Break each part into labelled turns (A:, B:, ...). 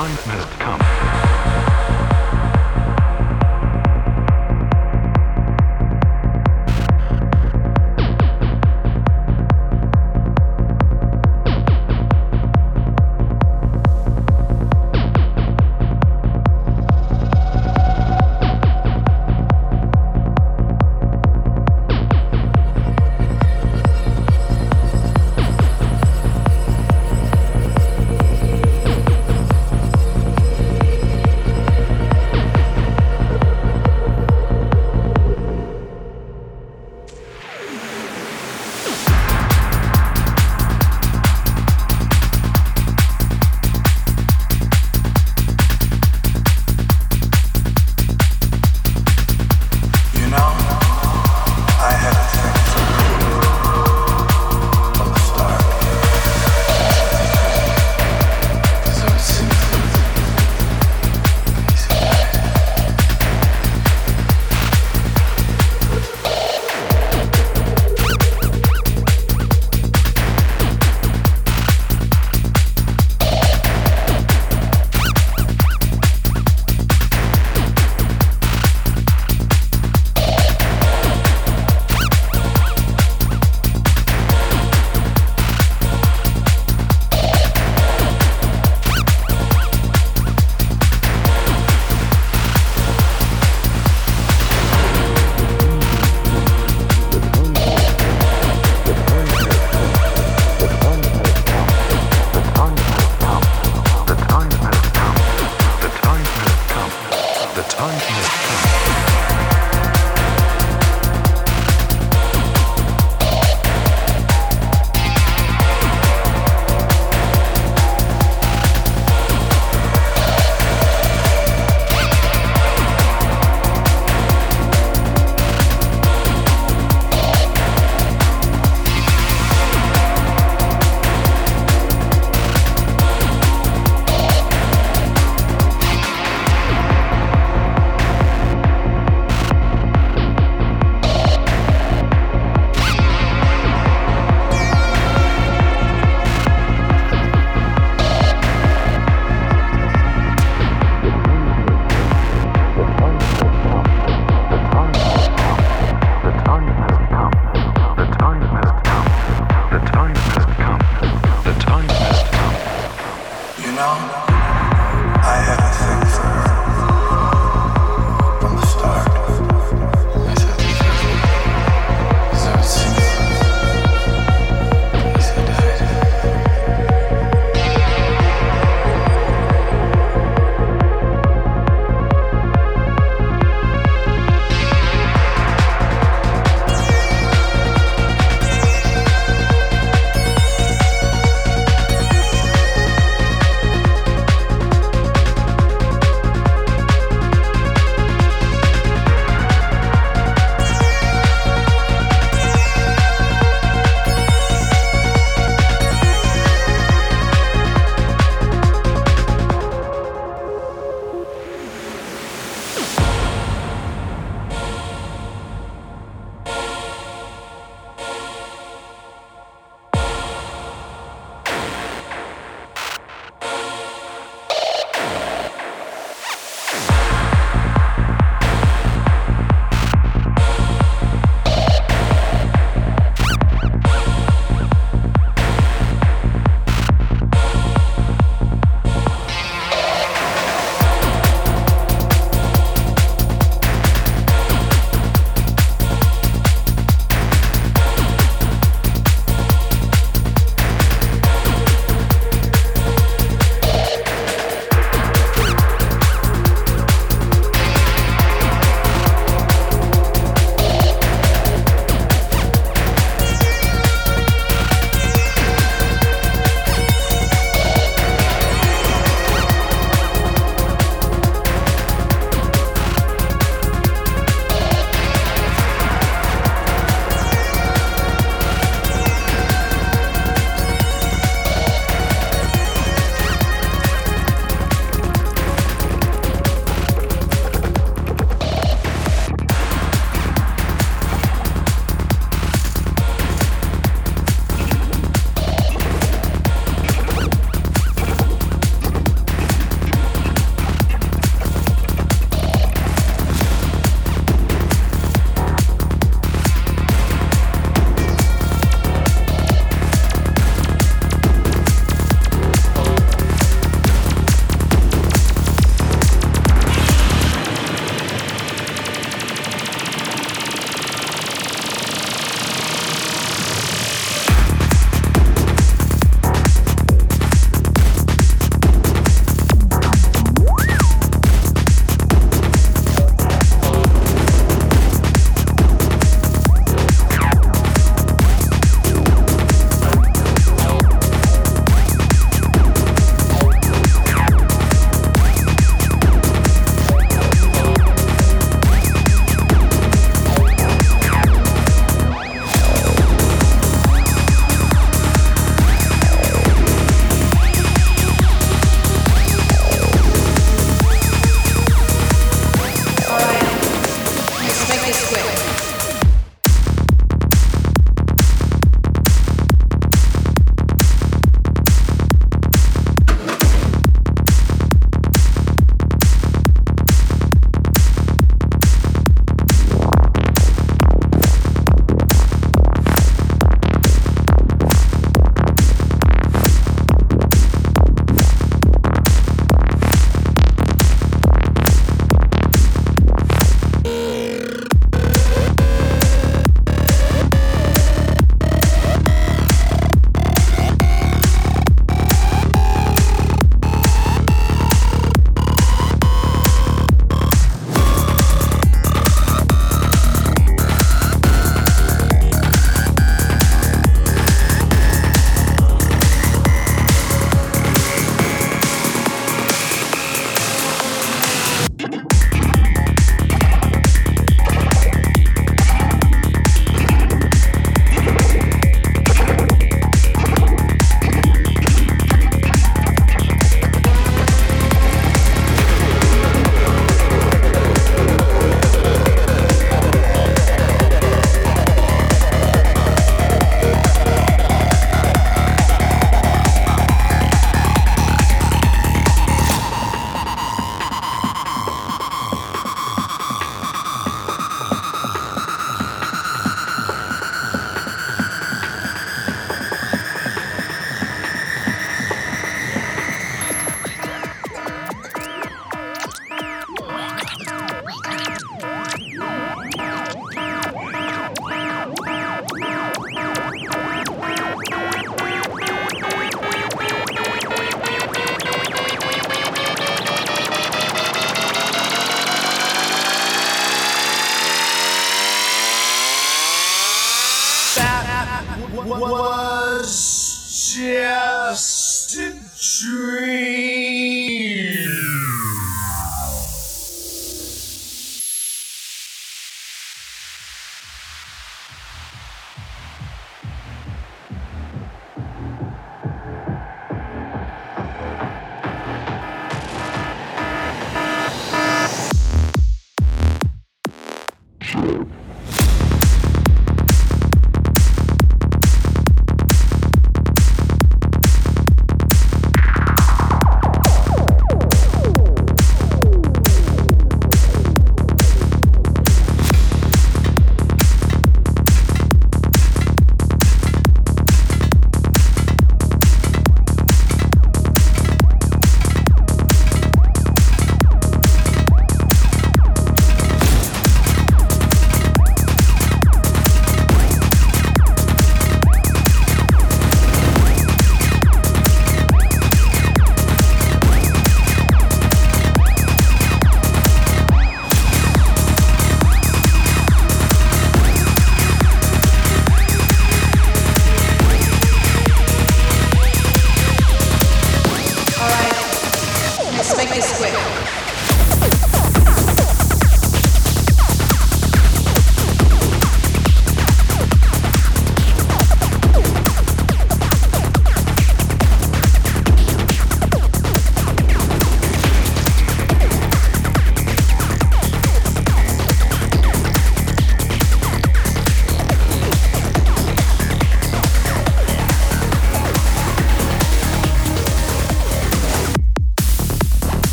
A: ninth minute.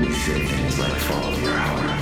A: We say things like "Follow your
B: hour.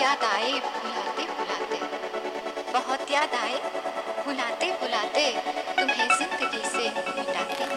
B: याद आए बुलाते बुलाते बहुत याद आए बुलाते बुलाते तुम्हें ज़िंदगी से मिटाते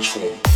C: transform.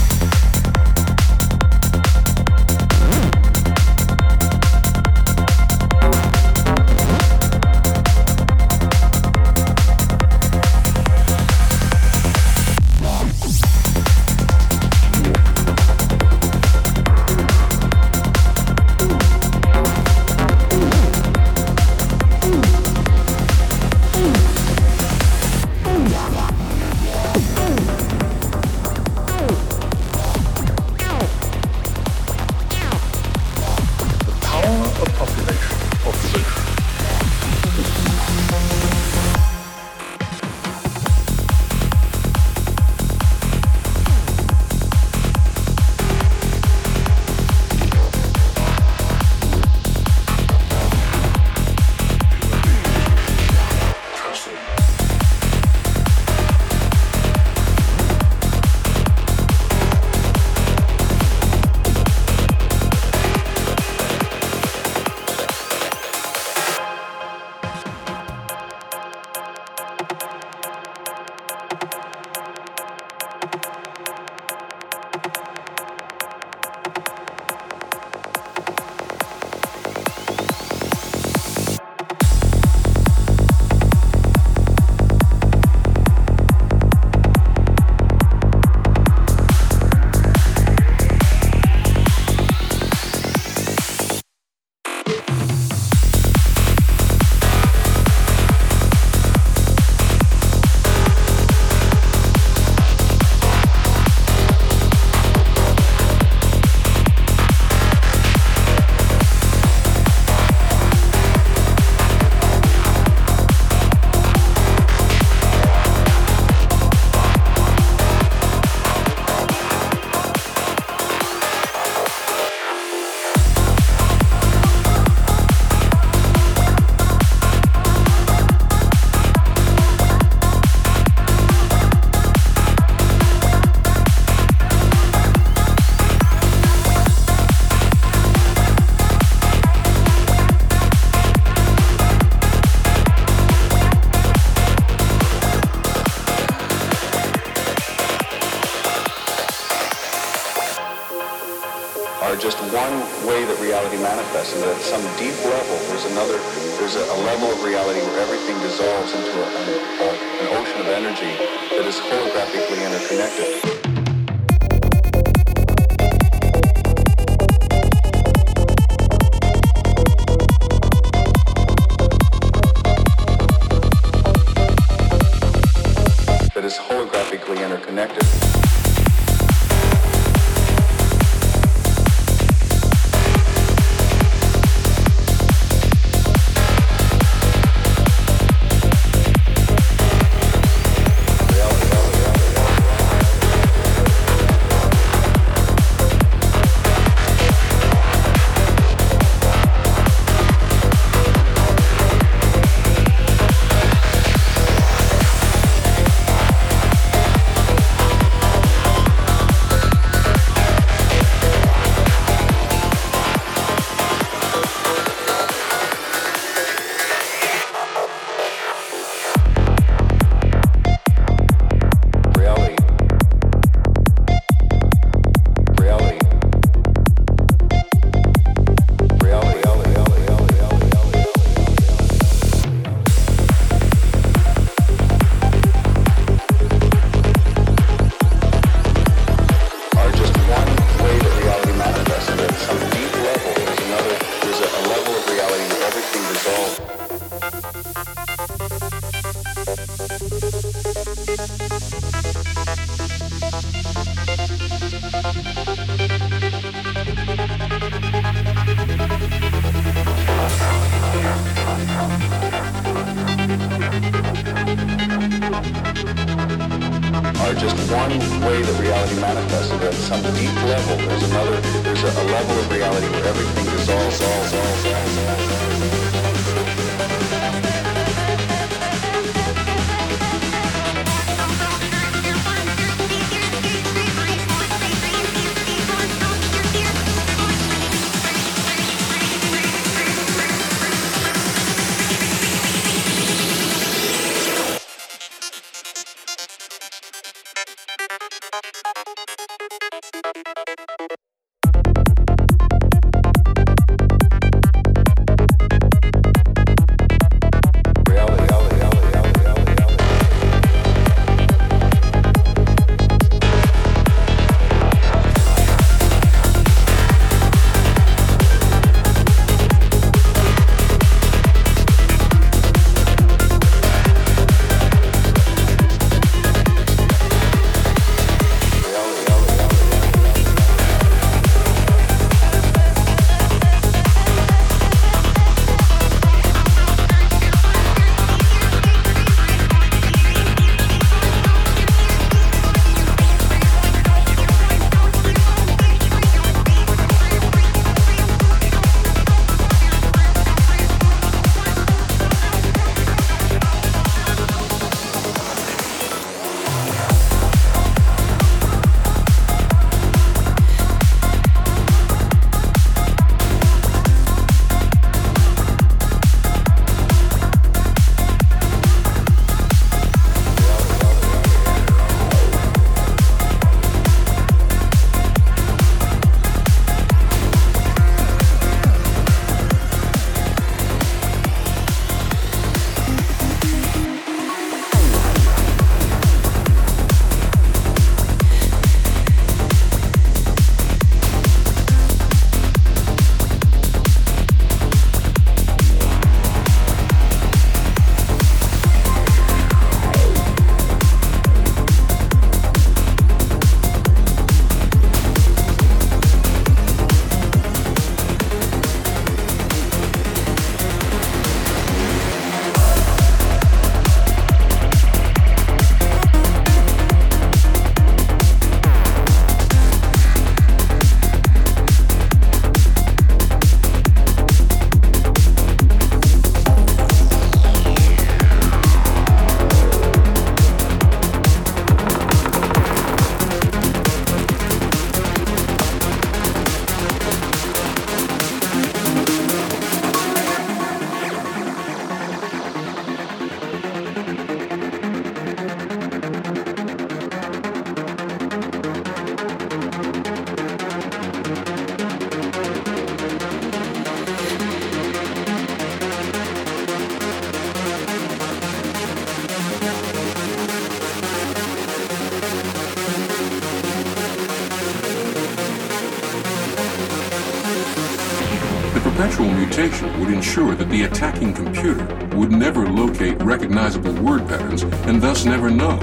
C: Ensure that the attacking computer would never locate recognizable word patterns and thus never know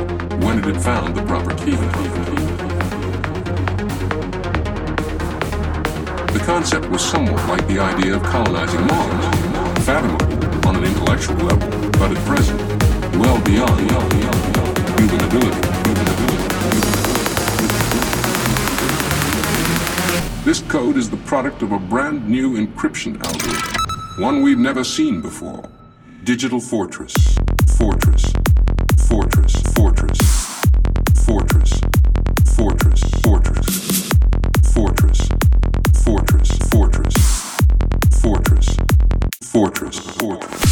C: when it had found the proper key. The concept was somewhat like the idea of colonizing Mars, fathomable on an intellectual level, but at present, well beyond human ability. This code is the product of a brand new encryption algorithm, one we've never seen before. Digital Fortress, Fortress, Fortress, Fortress, Fortress, Fortress, Fortress, Fortress, Fortress, Fortress, Fortress, Fortress, Fortress,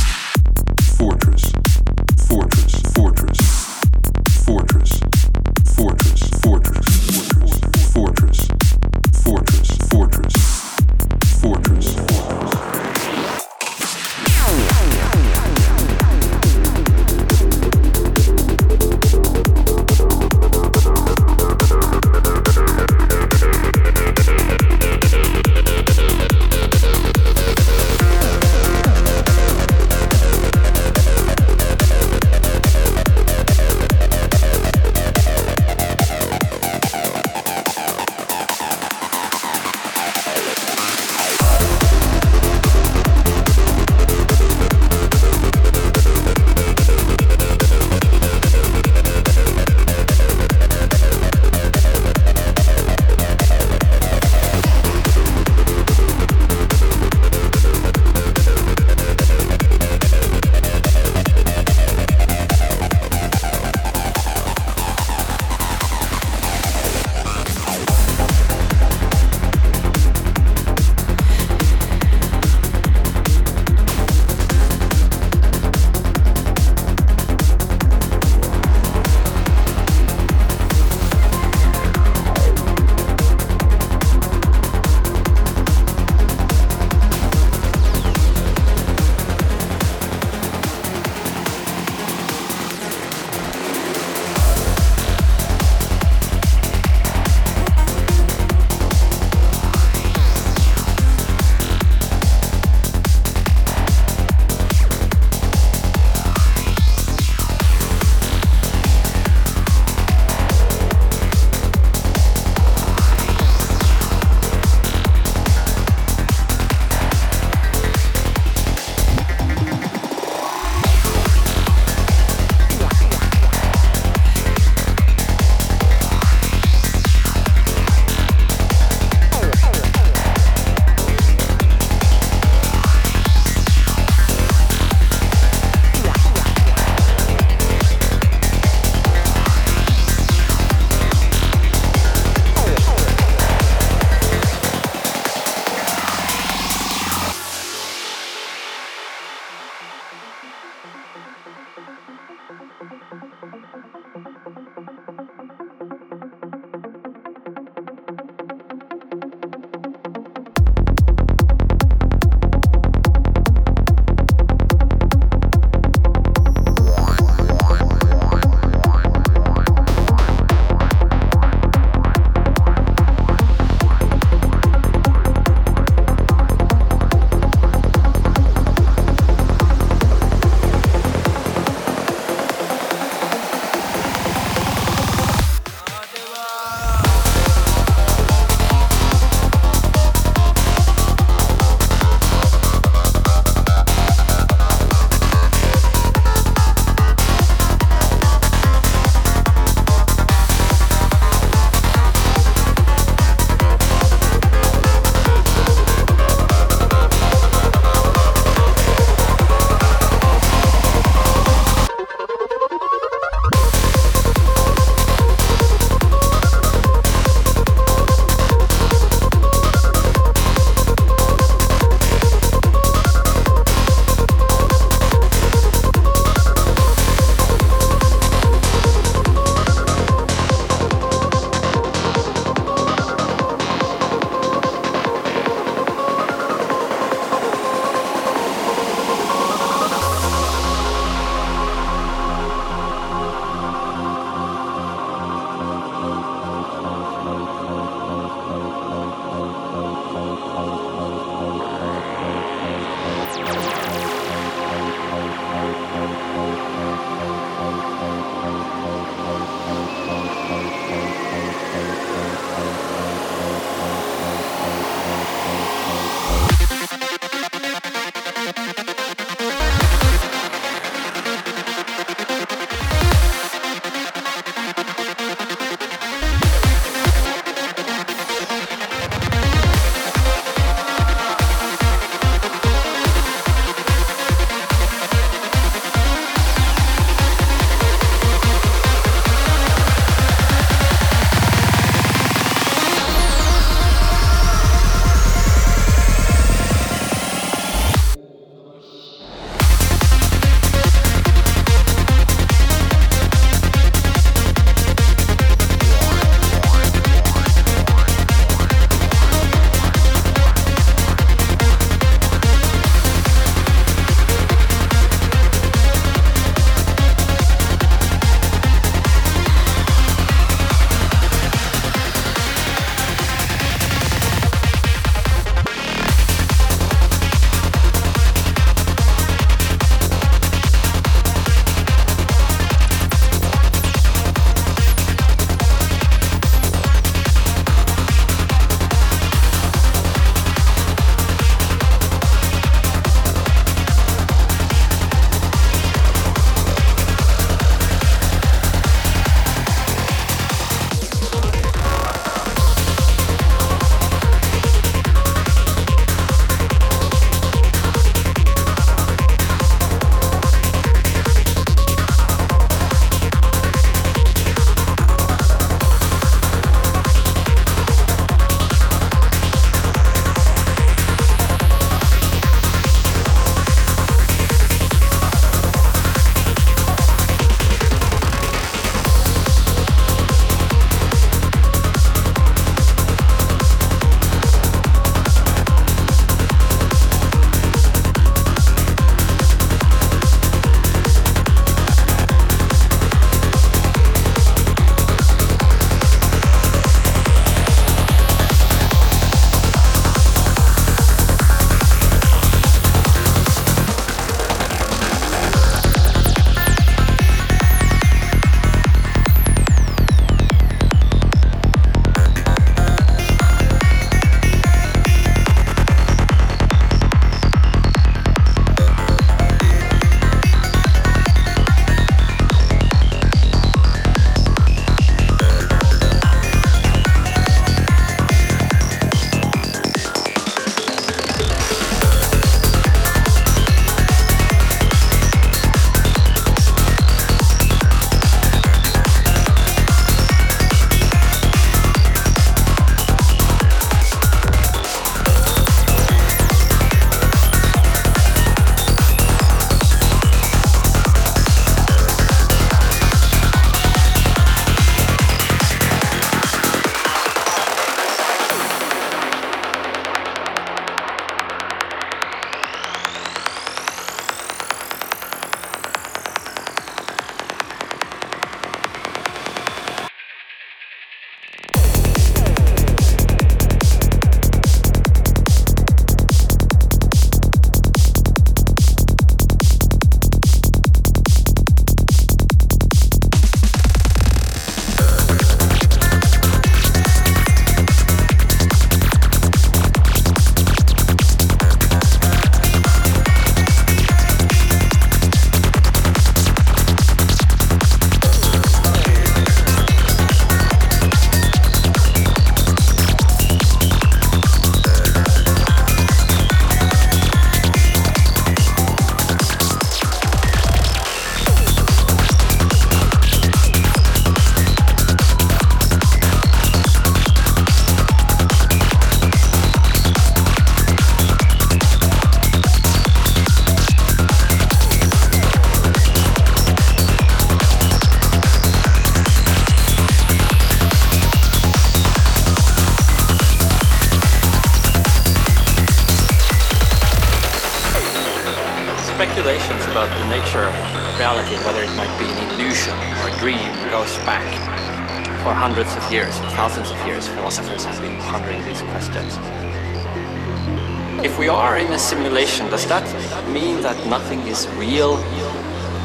D: real?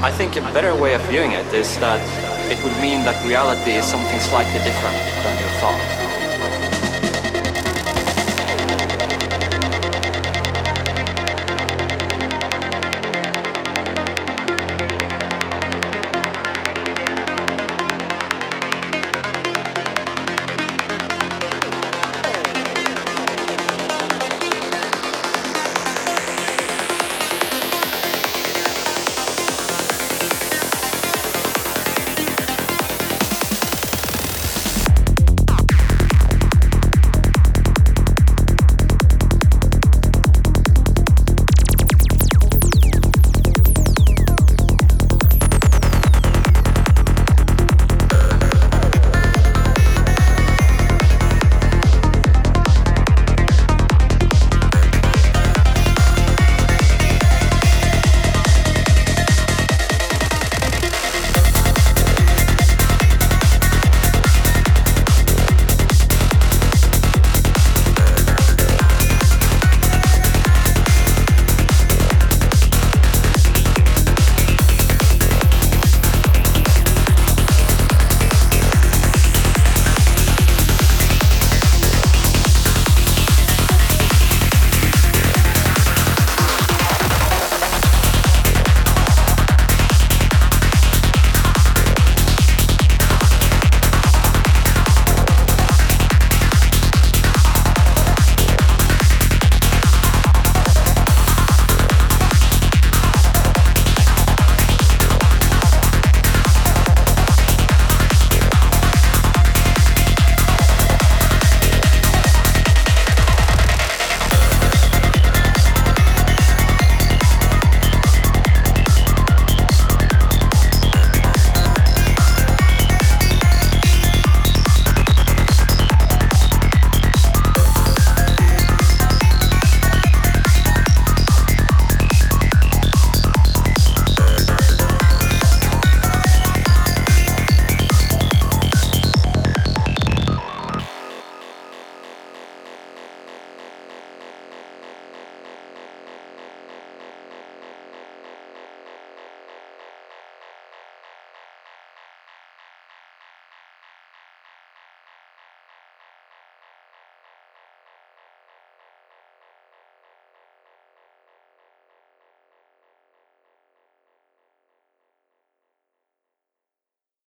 D: I think a better way of viewing it is that it would mean that reality is something slightly different than your thought.